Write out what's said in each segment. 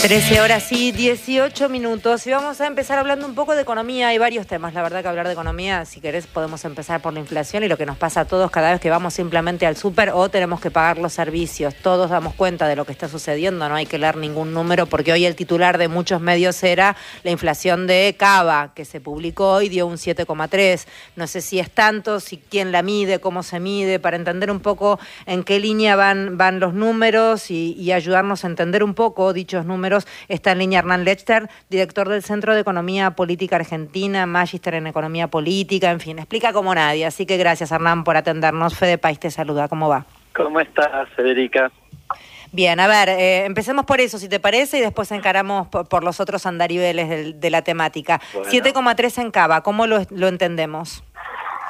13 horas y 18 minutos y vamos a empezar hablando un poco de economía. Hay varios temas, la verdad que hablar de economía, si querés, podemos empezar por la inflación y lo que nos pasa a todos cada vez que vamos simplemente al súper o tenemos que pagar los servicios. Todos damos cuenta de lo que está sucediendo, no hay que leer ningún número porque hoy el titular de muchos medios era la inflación de Cava, que se publicó hoy, dio un 7,3. No sé si es tanto, si quién la mide, cómo se mide, para entender un poco en qué línea van, van los números y, y ayudarnos a entender un poco dichos números Está en línea Hernán Lechter, director del Centro de Economía Política Argentina, magíster en Economía Política, en fin, explica como nadie. Así que gracias Hernán por atendernos. Fede País te saluda, ¿cómo va? ¿Cómo estás, Federica? Bien, a ver, eh, empecemos por eso, si te parece, y después encaramos por, los otros andariveles de, la temática. 7,3 en Cava, ¿cómo lo, entendemos?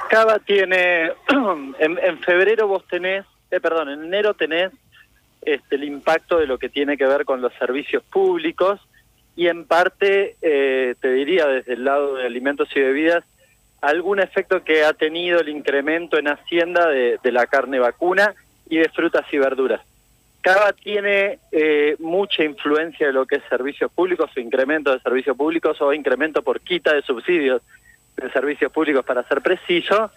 Cava tiene, en, febrero vos tenés, eh, perdón, en enero tenés este, el impacto de lo que tiene que ver con los servicios públicos y en parte, eh, te diría desde el lado de alimentos y bebidas, algún efecto que ha tenido el incremento en Hacienda de, la carne vacuna y de frutas y verduras. Cava tiene eh, mucha influencia de lo que es servicios públicos o incremento de servicios públicos o incremento por quita de subsidios de servicios públicos para ser preciso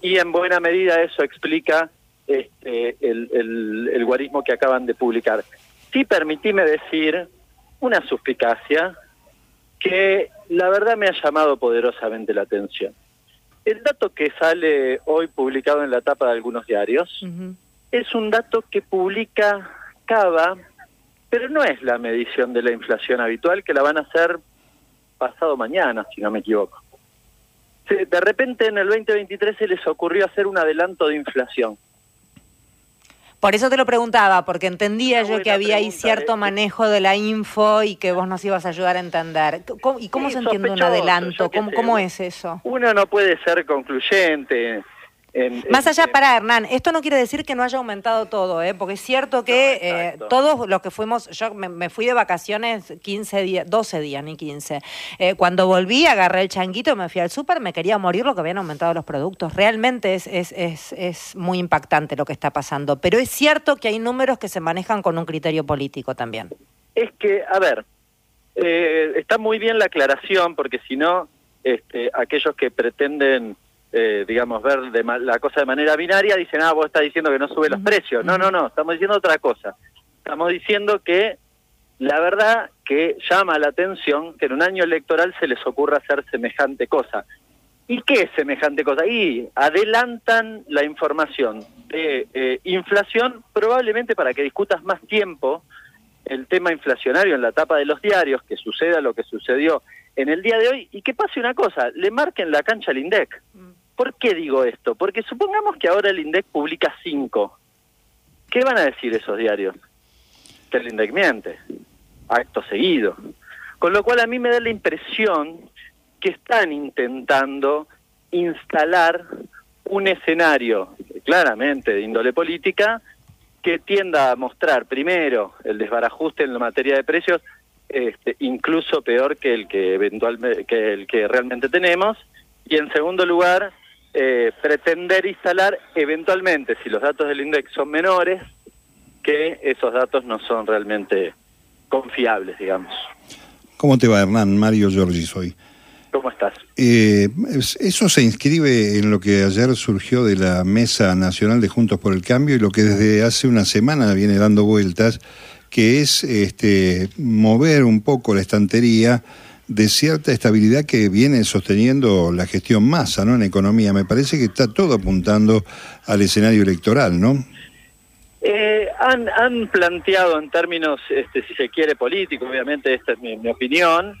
y en buena medida eso explica este, el, el, guarismo que acaban de publicar. Sí, permitíme decir una suspicacia que la verdad me ha llamado poderosamente la atención. El dato que sale hoy publicado en la tapa de algunos diarios es un dato que publica Cava, pero no es la medición de la inflación habitual, que la van a hacer pasado mañana, si no me equivoco. De repente en el 2023 se les ocurrió hacer un adelanto de inflación. Por eso te lo preguntaba, porque entendía yo que había ahí cierto manejo de la info y que vos nos ibas a ayudar a entender. ¿Y cómo se entiende un adelanto? ¿Cómo, ¿Cómo es eso? Uno no puede ser concluyente. Más allá, para Hernán, esto no quiere decir que no haya aumentado todo, ¿eh? porque es cierto que eh, todos los que fuimos, yo me, fui de vacaciones 15 días, 12 días, ni 15. Eh, cuando volví, agarré el changuito, me fui al súper, me quería morir lo que habían aumentado los productos. Realmente es, es, es, es muy impactante lo que está pasando, pero es cierto que hay números que se manejan con un criterio político también. Es que, a ver, eh, está muy bien la aclaración, porque si no, este, aquellos que pretenden eh, digamos, ver de la cosa de manera binaria, dicen, ah, vos estás diciendo que no sube los precios. No, no, no, estamos diciendo otra cosa. Estamos diciendo que la verdad que llama la atención que en un año electoral se les ocurra hacer semejante cosa. ¿Y qué es semejante cosa? Y adelantan la información de eh, inflación probablemente para que discutas más tiempo el tema inflacionario en la tapa de los diarios, que suceda lo que sucedió en el día de hoy y que pase una cosa, le marquen la cancha al INDEC. Mm. ¿Por qué digo esto? Porque supongamos que ahora el INDEC publica cinco. ¿Qué van a decir esos diarios? Que el INDEC miente, acto seguido. Con lo cual a mí me da la impresión que están intentando instalar un escenario claramente de índole política que tienda a mostrar primero el desbarajuste en la materia de precios, este, incluso peor que el que eventualmente que el que realmente tenemos, y en segundo lugar eh, pretender instalar eventualmente, si los datos del INDEX son menores, que esos datos no son realmente confiables, digamos. ¿Cómo te va, Hernán? Mario Giorgi soy. ¿Cómo estás? Eh, eso se inscribe en lo que ayer surgió de la Mesa Nacional de Juntos por el Cambio y lo que desde hace una semana viene dando vueltas, que es este, mover un poco la estantería de cierta estabilidad que viene sosteniendo la gestión masa ¿no? en economía. Me parece que está todo apuntando al escenario electoral, ¿no? Eh, han, han planteado en términos, este, si se quiere, políticos, obviamente esta es mi, opinión,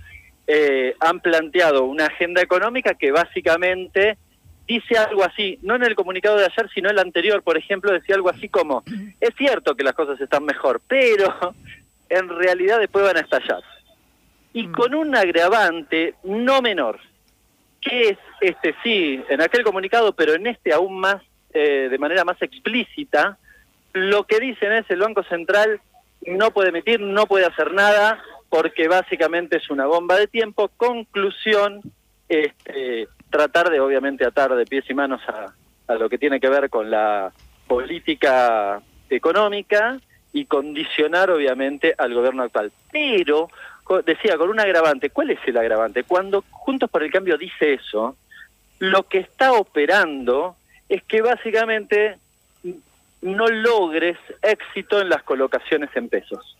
eh, han planteado una agenda económica que básicamente dice algo así, no en el comunicado de ayer, sino el anterior, por ejemplo, decía algo así como, es cierto que las cosas están mejor, pero en realidad después van a estallar y mm. con un agravante no menor, que es, este sí, en aquel comunicado, pero en este aún más, eh, de manera más explícita, lo que dicen es el Banco Central no puede emitir, no puede hacer nada, porque básicamente es una bomba de tiempo. Conclusión, este, tratar de obviamente atar de pies y manos a, a lo que tiene que ver con la política económica y condicionar obviamente al gobierno actual. Pero, decía, con un agravante, ¿cuál es el agravante? Cuando Juntos por el Cambio dice eso, lo que está operando es que básicamente no logres éxito en las colocaciones en pesos.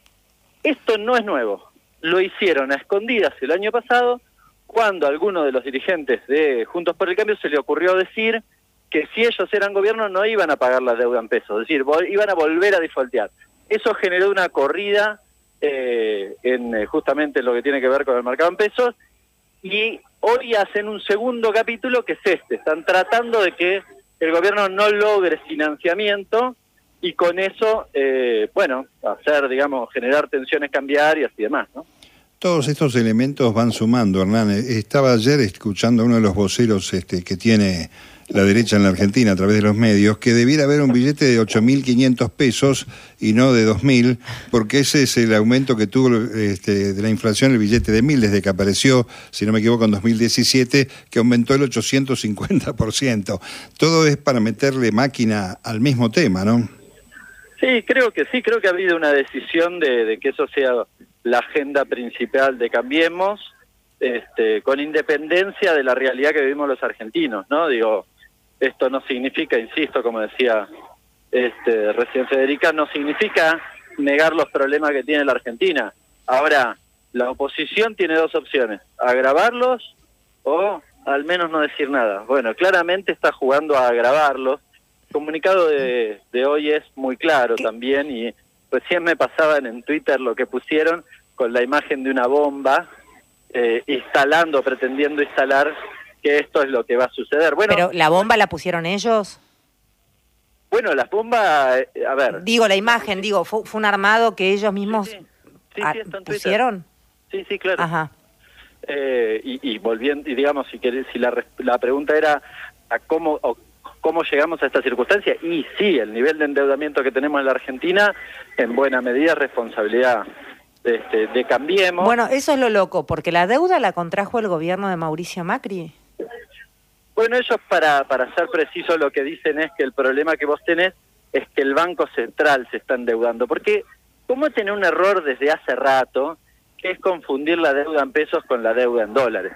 Esto no es nuevo. Lo hicieron a escondidas el año pasado cuando a alguno de los dirigentes de Juntos por el Cambio se le ocurrió decir que si ellos eran gobierno no iban a pagar la deuda en pesos, es decir, iban a volver a defaultear. Eso generó una corrida eh, en eh, justamente lo que tiene que ver con el mercado en pesos y hoy hacen un segundo capítulo que es este, están tratando de que el gobierno no logre financiamiento y con eso, eh, bueno, hacer, digamos, generar tensiones cambiarias y demás, ¿no? Todos estos elementos van sumando, Hernán. Estaba ayer escuchando a uno de los voceros este, que tiene la derecha en la Argentina a través de los medios, que debiera haber un billete de 8.500 pesos y no de 2.000, porque ese es el aumento que tuvo este, de la inflación el billete de 1.000 desde que apareció, si no me equivoco, en 2017, que aumentó el 850%. Todo es para meterle máquina al mismo tema, ¿no? Sí, creo que sí, creo que ha habido una decisión de, de que eso sea la agenda principal de Cambiemos, este, con independencia de la realidad que vivimos los argentinos, ¿no? Digo, esto no significa, insisto, como decía este, recién Federica, no significa negar los problemas que tiene la Argentina. Ahora, la oposición tiene dos opciones, agravarlos o al menos no decir nada. Bueno, claramente está jugando a agravarlos. El comunicado de, de hoy es muy claro también y recién me pasaban en Twitter lo que pusieron con la imagen de una bomba eh, instalando, pretendiendo instalar que esto es lo que va a suceder. Bueno, ¿Pero la bomba la pusieron ellos? Bueno, las bombas, eh, a ver. Digo, la imagen, digo, fue, un armado que ellos mismos pusieron. Sí, sí, claro. Ajá. Eh, y, volviendo, y digamos, si, querés, si la, la pregunta era a cómo, cómo llegamos a esta circunstancia, y sí, el nivel de endeudamiento que tenemos en la Argentina, en buena medida, es responsabilidad este, de Cambiemos. Bueno, eso es lo loco, porque la deuda la contrajo el gobierno de Mauricio Macri. Bueno, ellos para, para ser precisos lo que dicen es que el problema que vos tenés es que el Banco Central se está endeudando, porque ¿cómo tiene un error desde hace rato, que es confundir la deuda en pesos con la deuda en dólares.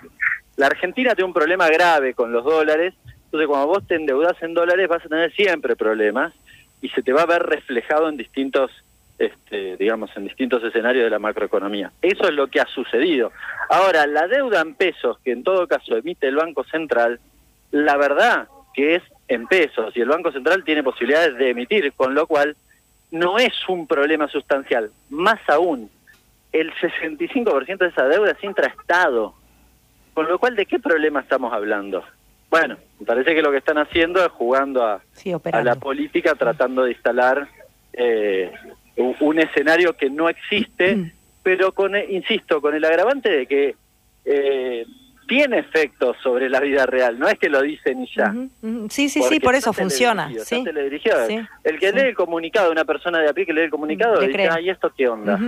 La Argentina tiene un problema grave con los dólares, entonces cuando vos te endeudas en dólares vas a tener siempre problemas y se te va a ver reflejado en distintos este, digamos, en distintos escenarios de la macroeconomía. Eso es lo que ha sucedido. Ahora, la deuda en pesos, que en todo caso emite el Banco Central, la verdad que es en pesos y el Banco Central tiene posibilidades de emitir, con lo cual no es un problema sustancial. Más aún, el 65% de esa deuda es intraestado. Con lo cual, ¿de qué problema estamos hablando? Bueno, me parece que lo que están haciendo es jugando a, a la política, tratando de instalar eh, un escenario que no existe, mm. pero con, insisto, con el agravante de que eh, tiene efectos sobre la vida real, no es que lo dicen y ya. Sí, sí, sí, por eso funciona. ¿sí? el que lee el comunicado, una persona de a pie que lee el comunicado, dice, ay, ¿esto qué onda?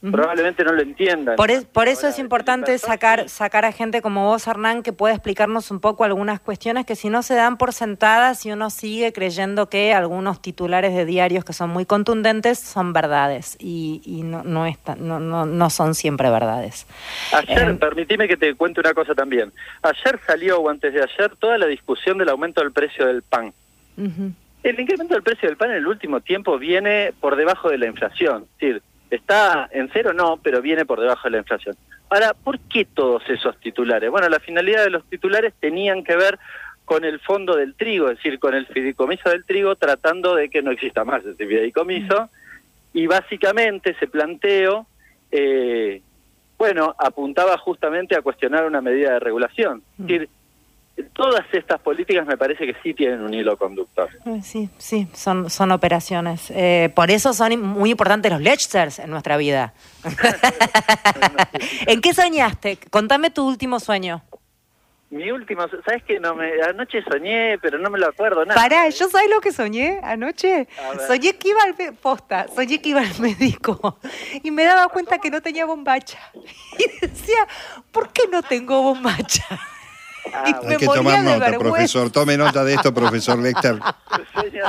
Probablemente no lo entiendan. Por, por eso es importante sacar, sacar a gente como vos, Hernán, que pueda explicarnos un poco algunas cuestiones que si no se dan por sentadas y uno sigue creyendo que algunos titulares de diarios que son muy contundentes son verdades y, no, no, no, no, son siempre verdades. Ayer, eh, permitime que te cuente una cosa también. Ayer salió, o antes de ayer, toda la discusión del aumento del precio del pan. El incremento del precio del pan en el último tiempo viene por debajo de la inflación. Es decir, ¿Está en cero? No, pero viene por debajo de la inflación. Ahora, ¿por qué todos esos titulares? Bueno, la finalidad de los titulares tenían que ver con el fondo del trigo, es decir, con el fideicomiso del trigo, tratando de que no exista más ese fideicomiso. Y básicamente ese planteo, eh, bueno, apuntaba justamente a cuestionar una medida de regulación. Es decir, todas estas políticas me parece que sí tienen un hilo conductor. Sí, sí, son, son operaciones. Eh, por eso son muy importantes los Lechsters en nuestra vida. ¿En qué soñaste? Contame tu último sueño. Mi último, ¿sabes qué? No me, anoche soñé, pero no me lo acuerdo nada. Pará, ¿yo sabes lo que soñé anoche? Soñé que iba al posta, soñé que iba al médico y me daba cuenta que no tenía bombacha. Y decía, ¿por qué no tengo bombacha? Ah, Y. Hay que tomar nota, vergüenza. profesor. Tome nota de esto, profesor Lecter. Sueño,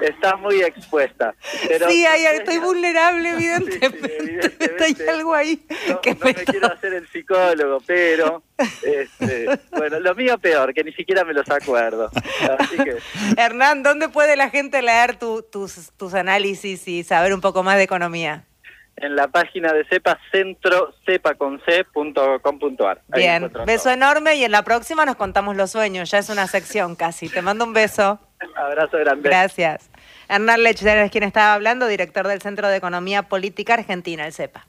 está muy expuesta. Pero sí, estoy vulnerable, Sí, sí, evidentemente. evidentemente. Hay algo ahí No, que no me me quiero hacer el psicólogo, pero este, bueno, lo mío peor, que ni siquiera me los acuerdo. Así que Hernán, ¿dónde puede la gente leer tu- tus, tus análisis y saber un poco más de economía? En la página de CEPA, centro cepaconc.com.ar. Ahí Bien, beso todo. enorme y en la próxima nos contamos los sueños, ya es una sección casi. Te mando un beso. Abrazo grande. Gracias. Hernán Lechner es quien estaba hablando, director del Centro de Economía Política Argentina, el CEPA.